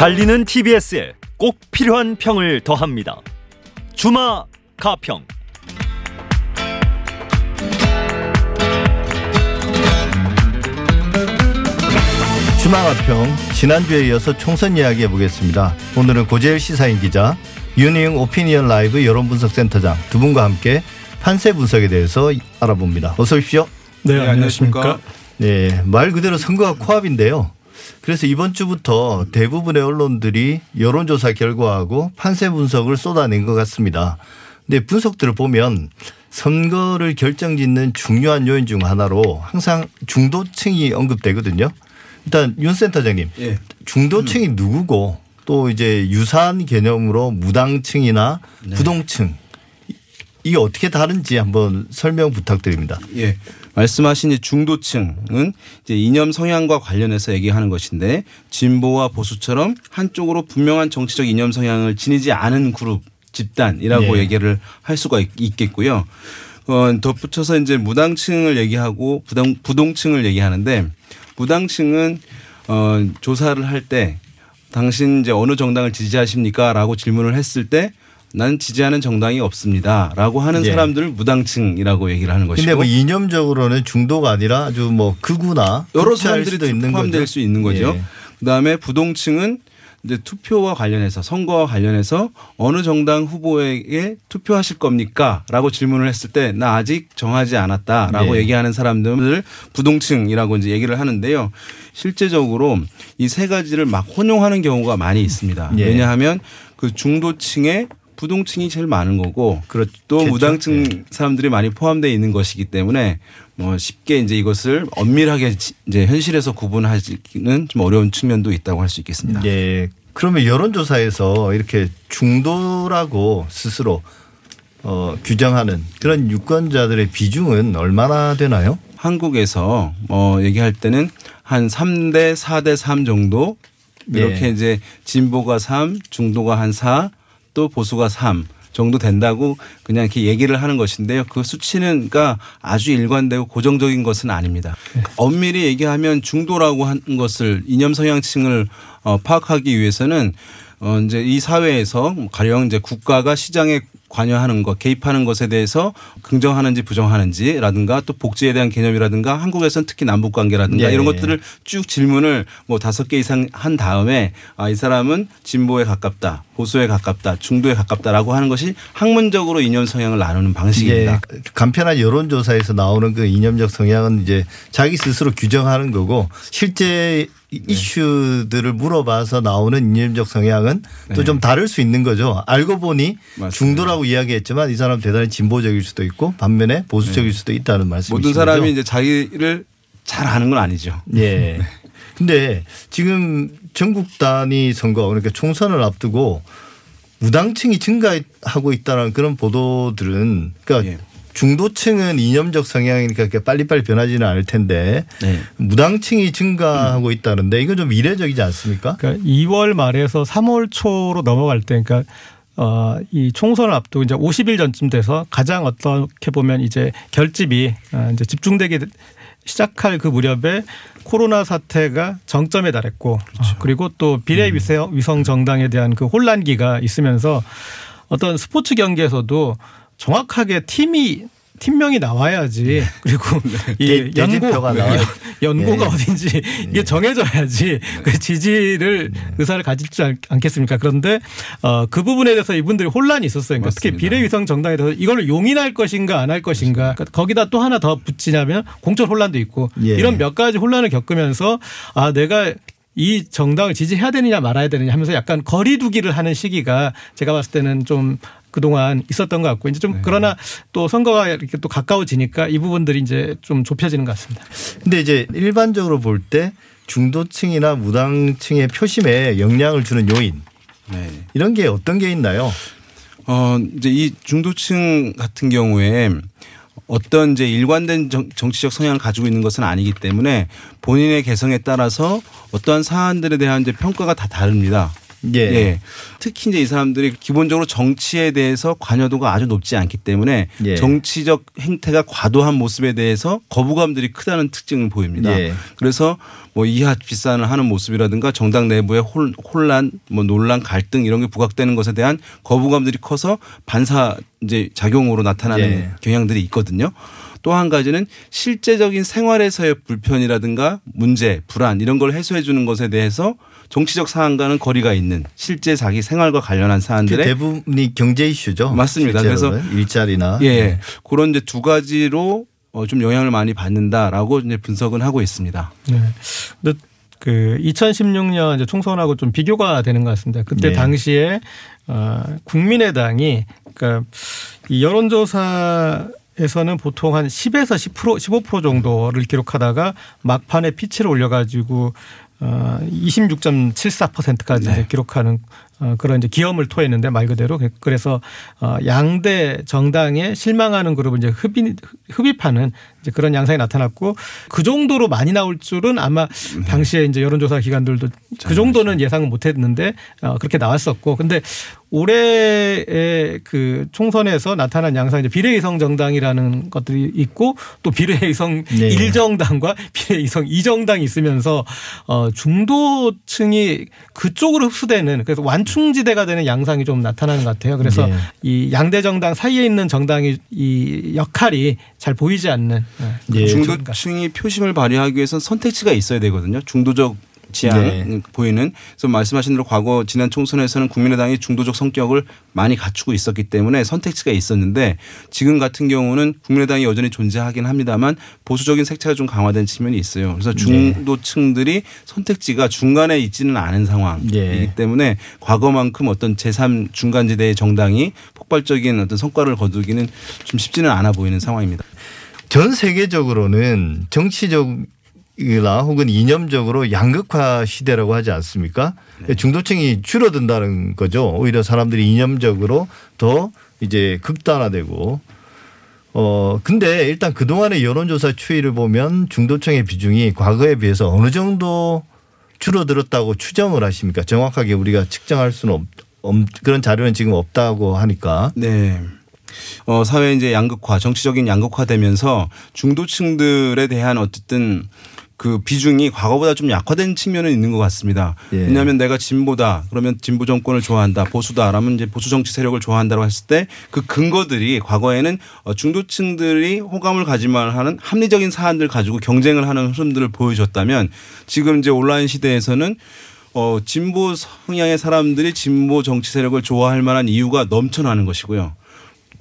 달리는 TBS에 꼭 필요한 평을 더합니다. 주마 가평. 주마 가평 지난주에 이어서 총선 이야기 해보겠습니다. 오늘은 고재일 시사인 기자, 유니응 오피니언 라이브 여론분석센터장 두 분과 함께 판세 분석에 대해서 알아봅니다. 어서 오십시오. 네, 네 안녕하십니까. 네, 말 그대로 선거가 코앞인데요. 그래서 이번 주부터 대부분의 언론들이 여론조사 결과하고 판세 분석을 쏟아낸 것 같습니다. 근데 분석들을 보면 선거를 결정짓는 중요한 요인 중 하나로 항상 중도층이 언급되거든요. 일단 윤 센터장님 예. 중도층이 음. 누구고 또 이제 유사한 개념으로 무당층이나 네. 부동층 이게 어떻게 다른지 한번 설명 부탁드립니다. 예. 말씀하신 중도층은 이제 이념 성향과 관련해서 얘기하는 것인데 진보와 보수처럼 한쪽으로 분명한 정치적 이념 성향을 지니지 않은 그룹 집단이라고 예. 얘기를 할 수가 있겠고요. 어, 덧붙여서 이제 무당층을 얘기하고 부동, 부동층을 얘기하는데 무당층은 어, 조사를 할 때 당신 이제 어느 정당을 지지하십니까? 라고 질문을 했을 때 난 지지하는 정당이 없습니다. 라고 하는 예. 사람들을 무당층이라고 얘기를 하는 것이고. 근데 뭐 이념적으로는 중도가 아니라 아주 뭐 극우나 여러 사람들이 포함될 수 있는 거죠. 예. 그다음에 부동층은 이제 투표와 관련해서 선거와 관련해서 어느 정당 후보에게 투표하실 겁니까? 라고 질문을 했을 때 나 아직 정하지 않았다라고 네. 얘기하는 사람들을 부동층이라고 이제 얘기를 하는데요. 실제적으로 이 세 가지를 막 혼용하는 경우가 많이 있습니다. 네. 왜냐하면 그 중도층에 부동층이 제일 많은 거고 그렇죠. 또 무당층 네. 사람들이 많이 포함되어 있는 것이기 때문에 뭐 쉽게 이제 이것을 엄밀하게 이제 현실에서 구분하기는 좀 어려운 측면도 있다고 할 수 있겠습니다. 예. 그러면 여론조사에서 이렇게 중도라고 스스로 어, 규정하는 그런 유권자들의 비중은 얼마나 되나요? 한국에서 뭐 얘기할 때는 한 3대 4대 3 정도 이렇게 네. 이제 진보가 3, 중도가 한 4, 또 보수가 3 정도 된다고 그냥 이렇게 얘기를 하는 것인데요. 그 수치는 그러니까 아주 일관되고 고정적인 것은 아닙니다. 네. 엄밀히 얘기하면 중도라고 한 것을 이념 성향층을 어, 파악하기 위해서는 어 이제 이 사회에서 가령 이제 국가가 시장에 관여하는 것, 개입하는 것에 대해서 긍정하는지 부정하는지라든가 또 복지에 대한 개념이라든가 한국에서는 특히 남북 관계라든가 네. 이런 것들을 쭉 질문을 뭐 다섯 개 이상 한 다음에 아, 이 사람은 진보에 가깝다, 보수에 가깝다, 중도에 가깝다라고 하는 것이 학문적으로 이념 성향을 나누는 방식입니다. 네. 간편한 여론조사에서 나오는 그 이념적 성향은 이제 자기 스스로 규정하는 거고 실제 네. 이슈들을 물어봐서 나오는 이념적 성향은 네. 또좀 다를 수 있는 거죠. 알고 보니 맞습니다. 중도라고 이야기했지만 이 사람 대단히 진보적일 수도 있고 반면에 보수적일 네. 수도 있다는 말씀이시죠. 모든 사람이 이제 자기를 잘 아는 건 아니죠. 예. 네. 근데 지금 전국 단위 선거 그러니까 총선을 앞두고 무당층이 증가하고 있다는 그런 보도들은 그러니까 예. 중도층은 이념적 성향이니까 그렇게 빨리빨리 변하지는 않을 텐데 네. 무당층이 증가하고 음. 있다는데 이건 좀 이례적이지 않습니까? 그러니까 2월 말에서 3월 초로 넘어갈 때 그러니까 어, 이 총선을 앞두고 이제 50일 전쯤 돼서 가장 어떻게 보면 이제 결집이 어, 이제 집중되게 시작할 그 무렵에 코로나 사태가 정점에 달했고 그렇죠. 어, 그리고 또 비례 위성 음. 정당에 대한 그 혼란기가 있으면서 어떤 스포츠 경기에서도 정확하게 팀이 팀명이 나와야지 네. 그리고 네. 이 연고 연고가 네. 어딘지 이게 네. 정해져야지 네. 그 지지를 네. 의사를 가질지 않겠습니까? 그런데 어, 그 부분에 대해서 이분들이 혼란이 있었어요. 그러니까 특히 비례위성 정당에 대해서 이걸 용인할 것인가 안 할 것인가 그러니까 거기다 또 하나 더 붙이냐면 공천 혼란도 있고 예. 이런 몇 가지 혼란을 겪으면서 아 내가 이 정당을 지지해야 되느냐 말아야 되느냐 하면서 약간 거리두기를 하는 시기가 제가 봤을 때는 좀 그동안 있었던 것 같고 이제 좀 네. 그러나 또 선거가 이렇게 또 가까워지니까 이 부분들이 이제 좀 좁혀지는 것 같습니다. 근데 이제 일반적으로 볼 때 중도층이나 무당층의 표심에 영향을 주는 요인 네. 이런 게 어떤 게 있나요? 어 이제 이 중도층 같은 경우에 어떤 이제 일관된 정치적 성향을 가지고 있는 것은 아니기 때문에 본인의 개성에 따라서 어떠한 사안들에 대한 이제 평가가 다 다릅니다. 예. 특히 이제 이 사람들이 기본적으로 정치에 대해서 관여도가 아주 높지 않기 때문에 예. 정치적 행태가 과도한 모습에 대해서 거부감들이 크다는 특징을 보입니다. 예. 그래서 뭐 이하 비산을 하는 모습이라든가 정당 내부의 혼- 혼란, 뭐 논란, 갈등 이런 게 부각되는 것에 대한 거부감들이 커서 반사 이제 작용으로 나타나는 예. 경향들이 있거든요. 또 한 가지는 실제적인 생활에서의 불편이라든가 문제, 불안 이런 걸 해소해 주는 것에 대해서 정치적 사안과는 거리가 있는 실제 자기 생활과 관련한 그 사안들의 대부분이 경제 이슈죠. 맞습니다. 실제로는. 일자리나 예, 예. 그런 이제 두 가지로 어, 좀 영향을 많이 받는다라고 이제 분석은 하고 있습니다. 네. 근데 그 2016년 이제 총선하고 좀 비교가 되는 것 같습니다. 그때 네. 당시에 어 국민의당이 그러니까 이 여론조사 에서는 보통 한 10에서 10% 15% 정도를 기록하다가 막판에 피치를 올려가지고 어 26.74%까지 네. 기록하는 어 그런 이제 기염을 토했는데 말 그대로. 그래서 어 양대 정당에 실망하는 그룹을 이제 흡입 흡입하는 이제 그런 양상이 나타났고 그 정도로 많이 나올 줄은 아마 당시에 이제 여론조사 기관들도 그 정도는 예상은 못했는데 어 그렇게 나왔었고. 근데 올해의 그 총선에서 나타난 양상 이제 비례의성 정당이라는 것들이 있고 또 비례의성 네. 일 1정당과 비례의성 2정당이 있으면서 어 중도층이 그쪽으로 흡수되는 그래서 완 충지대가 되는 양상이 좀 나타나는 것 같아요. 그래서 네. 이 양대 정당 사이에 있는 정당이 이 역할이 잘 보이지 않는 예. 중도층이 표심을 발휘하기 위해서는 선택지가 있어야 되거든요. 중도적 지향 네. 보이는 그래서 말씀하신 대로 과거 지난 총선에서는 국민의당이 중도적 성격을 많이 갖추고 있었기 때문에 선택지가 있었는데 지금 같은 경우는 국민의당이 여전히 존재하긴 합니다만 보수적인 색채가 좀 강화된 측면이 있어요. 그래서 네. 중도층들이 선택지가 중간에 있지는 않은 상황이기 예. 때문에 과거만큼 어떤 제3 중간지대의 정당이 폭발적인 어떤 성과를 거두기는 좀 쉽지는 않아 보이는 상황입니다. 전 세계적으로는 정치적 이나 혹은 이념적으로 양극화 시대라고 하지 않습니까? 네. 중도층이 줄어든다는 거죠. 오히려 사람들이 이념적으로 더 이제 극단화되고 어 근데 일단 그동안의 여론조사 추이를 보면 중도층의 비중이 과거에 비해서 어느 정도 줄어들었다고 추정을 하십니까? 정확하게 우리가 측정할 수는 없, 없 그런 자료는 지금 없다고 하니까 네. 어, 사회 이제 양극화, 정치적인 양극화되면서 중도층들에 대한 어쨌든 그 비중이 과거보다 좀 약화된 측면은 있는 것 같습니다. 예. 왜냐하면 내가 진보다 그러면 진보 정권을 좋아한다, 보수다라면 이제 보수 정치 세력을 좋아한다고 했을 때 그 근거들이 과거에는 어, 중도층들이 호감을 가지만 하는 합리적인 사안들 가지고 경쟁을 하는 흐름들을 보여줬다면 지금 이제 온라인 시대에서는 어, 진보 성향의 사람들이 진보 정치 세력을 좋아할 만한 이유가 넘쳐나는 것이고요.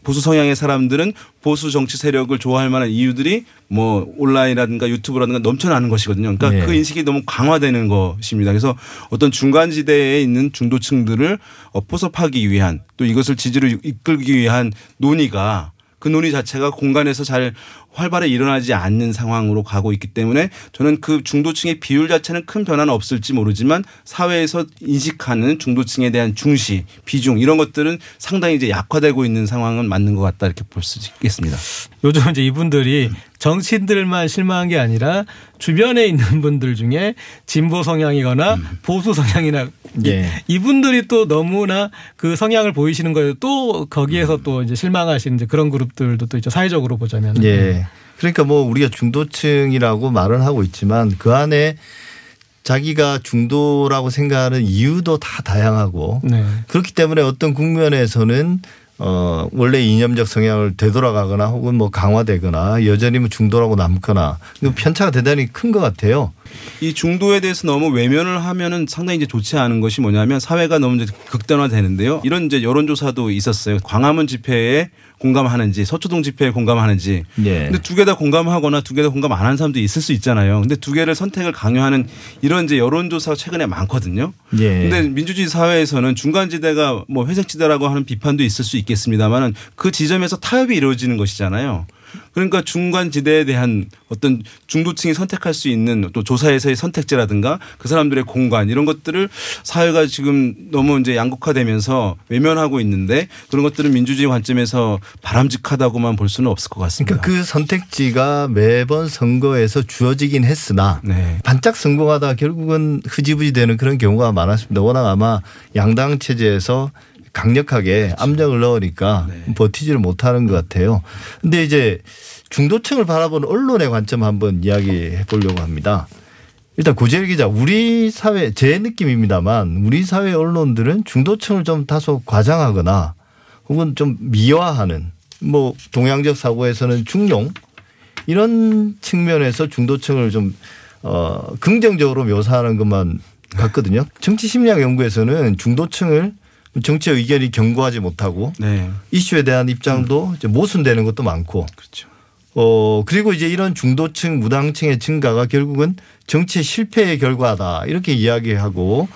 보수 성향의 사람들은 보수 정치 세력을 좋아할 만한 이유들이 뭐 온라인이라든가 유튜브라든가 넘쳐나는 것이거든요. 그러니까 네. 그 인식이 너무 강화되는 것입니다. 그래서 어떤 중간 지대에 있는 중도층들을 어, 포섭하기 위한 또 이것을 지지로 이끌기 위한 논의가 그 논의 자체가 공간에서 잘 활발히 일어나지 않는 상황으로 가고 있기 때문에 저는 그 중도층의 비율 자체는 큰 변화는 없을지 모르지만 사회에서 인식하는 중도층에 대한 중시, 비중 이런 것들은 상당히 이제 약화되고 있는 상황은 맞는 것 같다 이렇게 볼 수 있겠습니다. 요즘 이제 이분들이 정치인들만 실망한 게 아니라 주변에 있는 분들 중에 진보 성향이거나 보수 성향이나 이- 예. 이분들이 또 너무나 그 성향을 보이시는 거예요. 또 거기에서 또 이제 실망하시는 이제 그런 그룹들도 또 있죠. 사회적으로 보자면. 예. 그러니까 뭐 우리가 중도층이라고 말은 하고 있지만 그 안에 자기가 중도라고 생각하는 이유도 다 다양하고 네. 그렇기 때문에 어떤 국면에서는 어 원래 이념적 성향을 되돌아가거나 혹은 뭐 강화되거나 여전히 뭐 중도라고 남거나 그 편차가 대단히 큰 것 같아요. 이 중도에 대해서 너무 외면을 하면은 상당히 이제 좋지 않은 것이 뭐냐면 사회가 너무 이제 극단화되는데요. 이런 이제 여론조사도 있었어요. 광화문 집회에 공감하는지 서초동 집회에 공감하는지. 예. 근데 두 개 다 공감하거나 두 개 다 공감 안 하는 사람도 있을 수 있잖아요. 근데 두 개를 선택을 강요하는 이런 이제 여론조사가 최근에 많거든요. 예. 근데 민주주의 사회에서는 중간지대가 뭐 회색지대라고 하는 비판도 있을 수 있겠습니다만은 그 지점에서 타협이 이루어지는 것이잖아요. 그러니까 중간 지대에 대한 어떤 중도층이 선택할 수 있는 또 조사에서의 선택지라든가 그 사람들의 공간 이런 것들을 사회가 지금 너무 이제 양극화되면서 외면하고 있는데 그런 것들은 민주주의 관점에서 바람직하다고만 볼 수는 없을 것 같습니다. 그러니까 그 선택지가 매번 선거에서 주어지긴 했으나 네. 반짝 성공하다 결국은 흐지부지 되는 그런 경우가 많았습니다. 워낙 아마 양당 체제에서 강력하게 압력을 넣으니까 네. 버티지를 못하는 것 같아요. 근데 이제 중도층을 바라보는 언론의 관점 한번 이야기해 보려고 합니다. 일단 고재일 기자, 우리 사회 제 느낌입니다만 우리 사회 언론들은 중도층을 좀 다소 과장하거나 혹은 좀 미화하는 뭐 동양적 사고에서는 중용 이런 측면에서 중도층을 좀 어, 긍정적으로 묘사하는 것만 같거든요. 정치 심리학 연구에서는 중도층을 정치 의견이 견고하지 못하고 네. 이슈에 대한 입장도 이제 모순되는 것도 많고 그렇죠. 어 그리고 이제 이런 중도층 무당층의 증가가 결국은 정치의 실패의 결과다 이렇게 이야기하고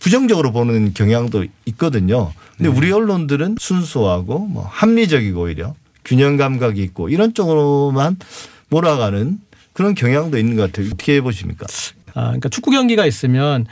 부정적으로 보는 경향도 있거든요. 근데 우리 언론들은 순수하고 뭐 합리적이고 오히려 균형 감각이 있고 이런 쪽으로만 몰아가는 그런 경향도 있는 것 같아요. 어떻게 보십니까? 아, 그러니까 축구 경기가 있으면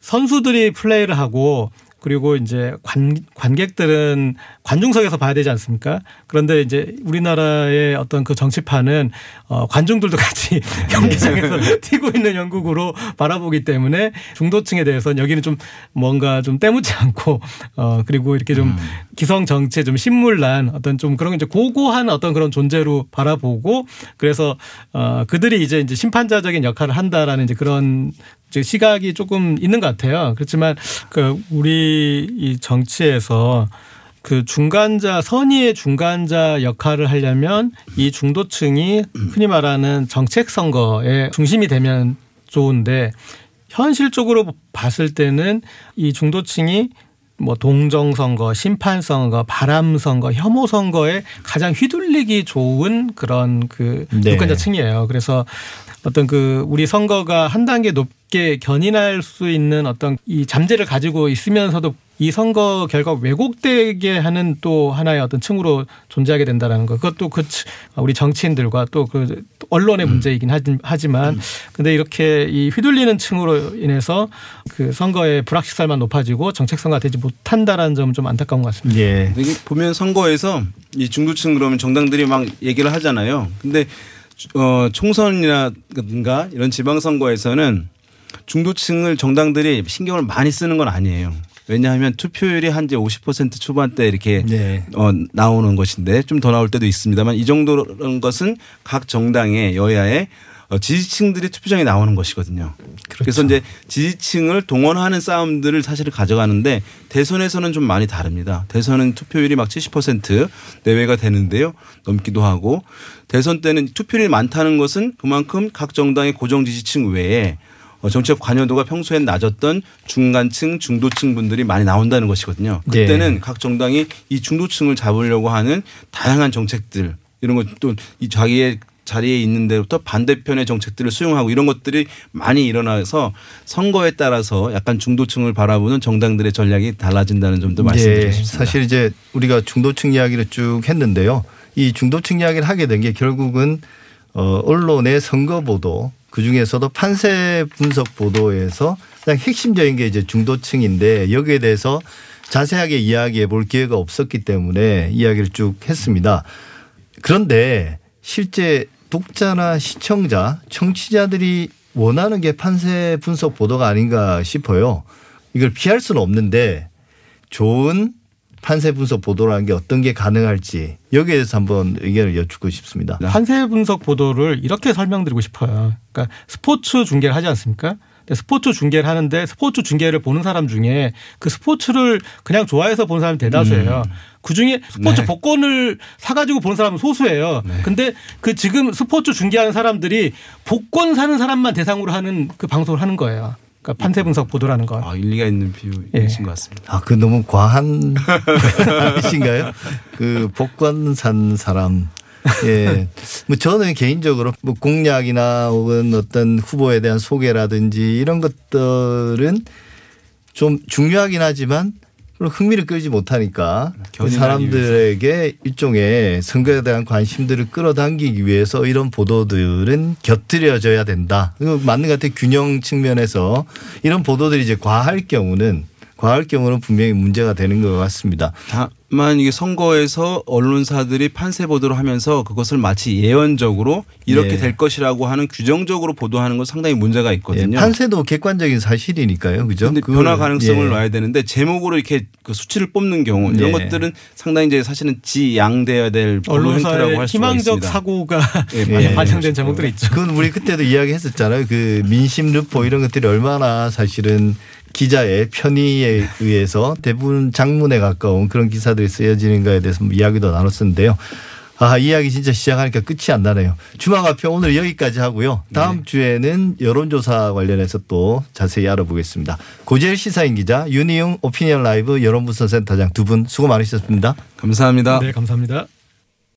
선수들이 플레이를 하고 그리고 이제 관, 관객들은 관중석에서 봐야 되지 않습니까? 그런데 이제 우리나라의 어떤 그 정치판은 어, 관중들도 같이 경기장에서 뛰고 있는 영국으로 바라보기 때문에 중도층에 대해서는 여기는 좀 뭔가 좀 때묻지 않고 어, 그리고 이렇게 좀 기성 정치에 좀 신물난 어떤 좀 그런 이제 고고한 어떤 그런 존재로 바라보고 그래서 어, 그들이 이제 이제 심판자적인 역할을 한다라는 이제 그런 시각이 조금 있는 것 같아요. 그렇지만 그 우리 이 정치에서 그 중간자 선의의 중간자 역할을 하려면 이 중도층이 흔히 말하는 정책 선거의 중심이 되면 좋은데 현실적으로 봤을 때는 이 중도층이 뭐 동정 선거, 심판 선거, 바람 선거, 혐오 선거에 가장 휘둘리기 좋은 그런 그 네. 유권자층이에요. 그래서 어떤 그 우리 선거가 한 단계 높 게 견인할 수 있는 어떤 이 잠재를 가지고 있으면서도 이 선거 결과 왜곡되게 하는 또 하나의 어떤 층으로 존재하게 된다라는 것. 그것도 그 층- 우리 정치인들과 또 그 언론의 문제이긴 하지- 하지만 근데 이렇게 이 휘둘리는 층으로 인해서 그 선거의 불확실성만 높아지고 정책 선거가 되지 못한다라는 점은 좀 안타까운 것 같습니다. 예. 이게 보면 선거에서 이 중도층 그러면 정당들이 막 얘기를 하잖아요. 근데 어 총선이라든가 이런 지방선거에서는 중도층을 정당들이 신경을 많이 쓰는 건 아니에요. 왜냐하면 투표율이 한 이제 50% 초반대 이렇게 네. 어, 나오는 것인데 좀 더 나올 때도 있습니다만 이 정도는 것은 각 정당의 여야의 어, 지지층들이 투표장에 나오는 것이거든요. 그래서 이제 지지층을 동원하는 싸움들을 사실 가져가는데 대선에서는 좀 많이 다릅니다. 대선은 투표율이 막 70% 내외가 되는데요. 넘기도 하고 대선 때는 투표율이 많다는 것은 그만큼 각 정당의 고정 지지층 외에 어, 정치적 관여도가 평소엔 낮았던 중간층, 중도층 분들이 많이 나온다는 것이거든요. 그때는 네. 각 정당이 이 중도층을 잡으려고 하는 다양한 정책들 이런 것도 이 자기의 자리에 있는 데부터 반대편의 정책들을 수용하고 이런 것들이 많이 일어나서 선거에 따라서 약간 중도층을 바라보는 정당들의 전략이 달라진다는 점도 말씀드리고 예, 싶습니다. 사실 이제 우리가 중도층 이야기를 쭉 했는데요. 이 중도층 이야기를 하게 된 게 결국은 어, 언론의 선거 보도 그 중에서도 판세 분석 보도에서 가장 핵심적인 게 이제 중도층인데 여기에 대해서 자세하게 이야기해 볼 기회가 없었기 때문에 이야기를 쭉 했습니다. 그런데 실제 독자나 시청자, 청취자들이 원하는 게 판세 분석 보도가 아닌가 싶어요. 이걸 피할 수는 없는데 좋은 판세 분석 보도라는 게 어떤 게 가능할지 여기에 대해서 한번 의견을 여쭙고 싶습니다. 판세 분석 보도를 이렇게 설명드리고 싶어요. 그러니까 스포츠 중계를 하지 않습니까? 스포츠 중계를 하는데 스포츠 중계를 보는 사람 중에 그 스포츠를 그냥 좋아해서 보는 사람이 대다수예요. 그 중에 스포츠 네. 복권을 사가지고 보는 사람은 소수예요. 근데 그 지금 스포츠 중계하는 사람들이 복권 사는 사람만 대상으로 하는 그 방송을 하는 거예요. 그러니까 판세 분석 보도라는 건. 아, 일리가 있는 비유이신 것 같습니다. 아, 그 너무 과한 아니신가요? 그 복권 산 사람. 예. 뭐 저는 개인적으로 뭐 공약이나 혹은 어떤 후보에 대한 소개라든지 이런 것들은 좀 중요하긴 하지만 그럼 흥미를 끌지 못하니까 그 사람들에게 일종의 선거에 대한 관심들을 끌어당기기 위해서 이런 보도들은 곁들여져야 된다. 맞는 것 같아요. 균형 측면에서 이런 보도들이 이제 과할 경우는 과할 경우는 분명히 문제가 되는 것 같습니다. 다만 이게 선거에서 언론사들이 판세 보도를 하면서 그것을 마치 예언적으로 이렇게 예. 될 것이라고 하는 규정적으로 보도하는 건 상당히 문제가 예, 있거든요. 판세도 객관적인 사실이니까요. 그죠? 근데 변화 가능성을 예. 놔야 되는데 제목으로 이렇게 그 수치를 뽑는 경우 이런 예. 것들은 상당히 이제 사실은 지양돼야 될 언론사의 할 수가 희망적 있습니다. 사고가 예, 많이 예. 반영된 제목들이 있죠. 그건 우리 그때도 이야기했었잖아요. 그 민심 르포 이런 것들이 얼마나 사실은 기자의 편의에 의해서 대부분 장문에 가까운 그런 기사들이 쓰여지는가에 대해서 뭐 이야기도 나눴었는데요. 아, 이야기 진짜 시작하니까 끝이 안 나네요. 주마가표 오늘 여기까지 하고요. 다음 주에는 여론조사 관련해서 또 자세히 알아보겠습니다. 고재일 시사인 기자, 윤희용 오피니언 라이브 여론분석센터장 두 분 수고 많으셨습니다. 감사합니다. 네, 감사합니다.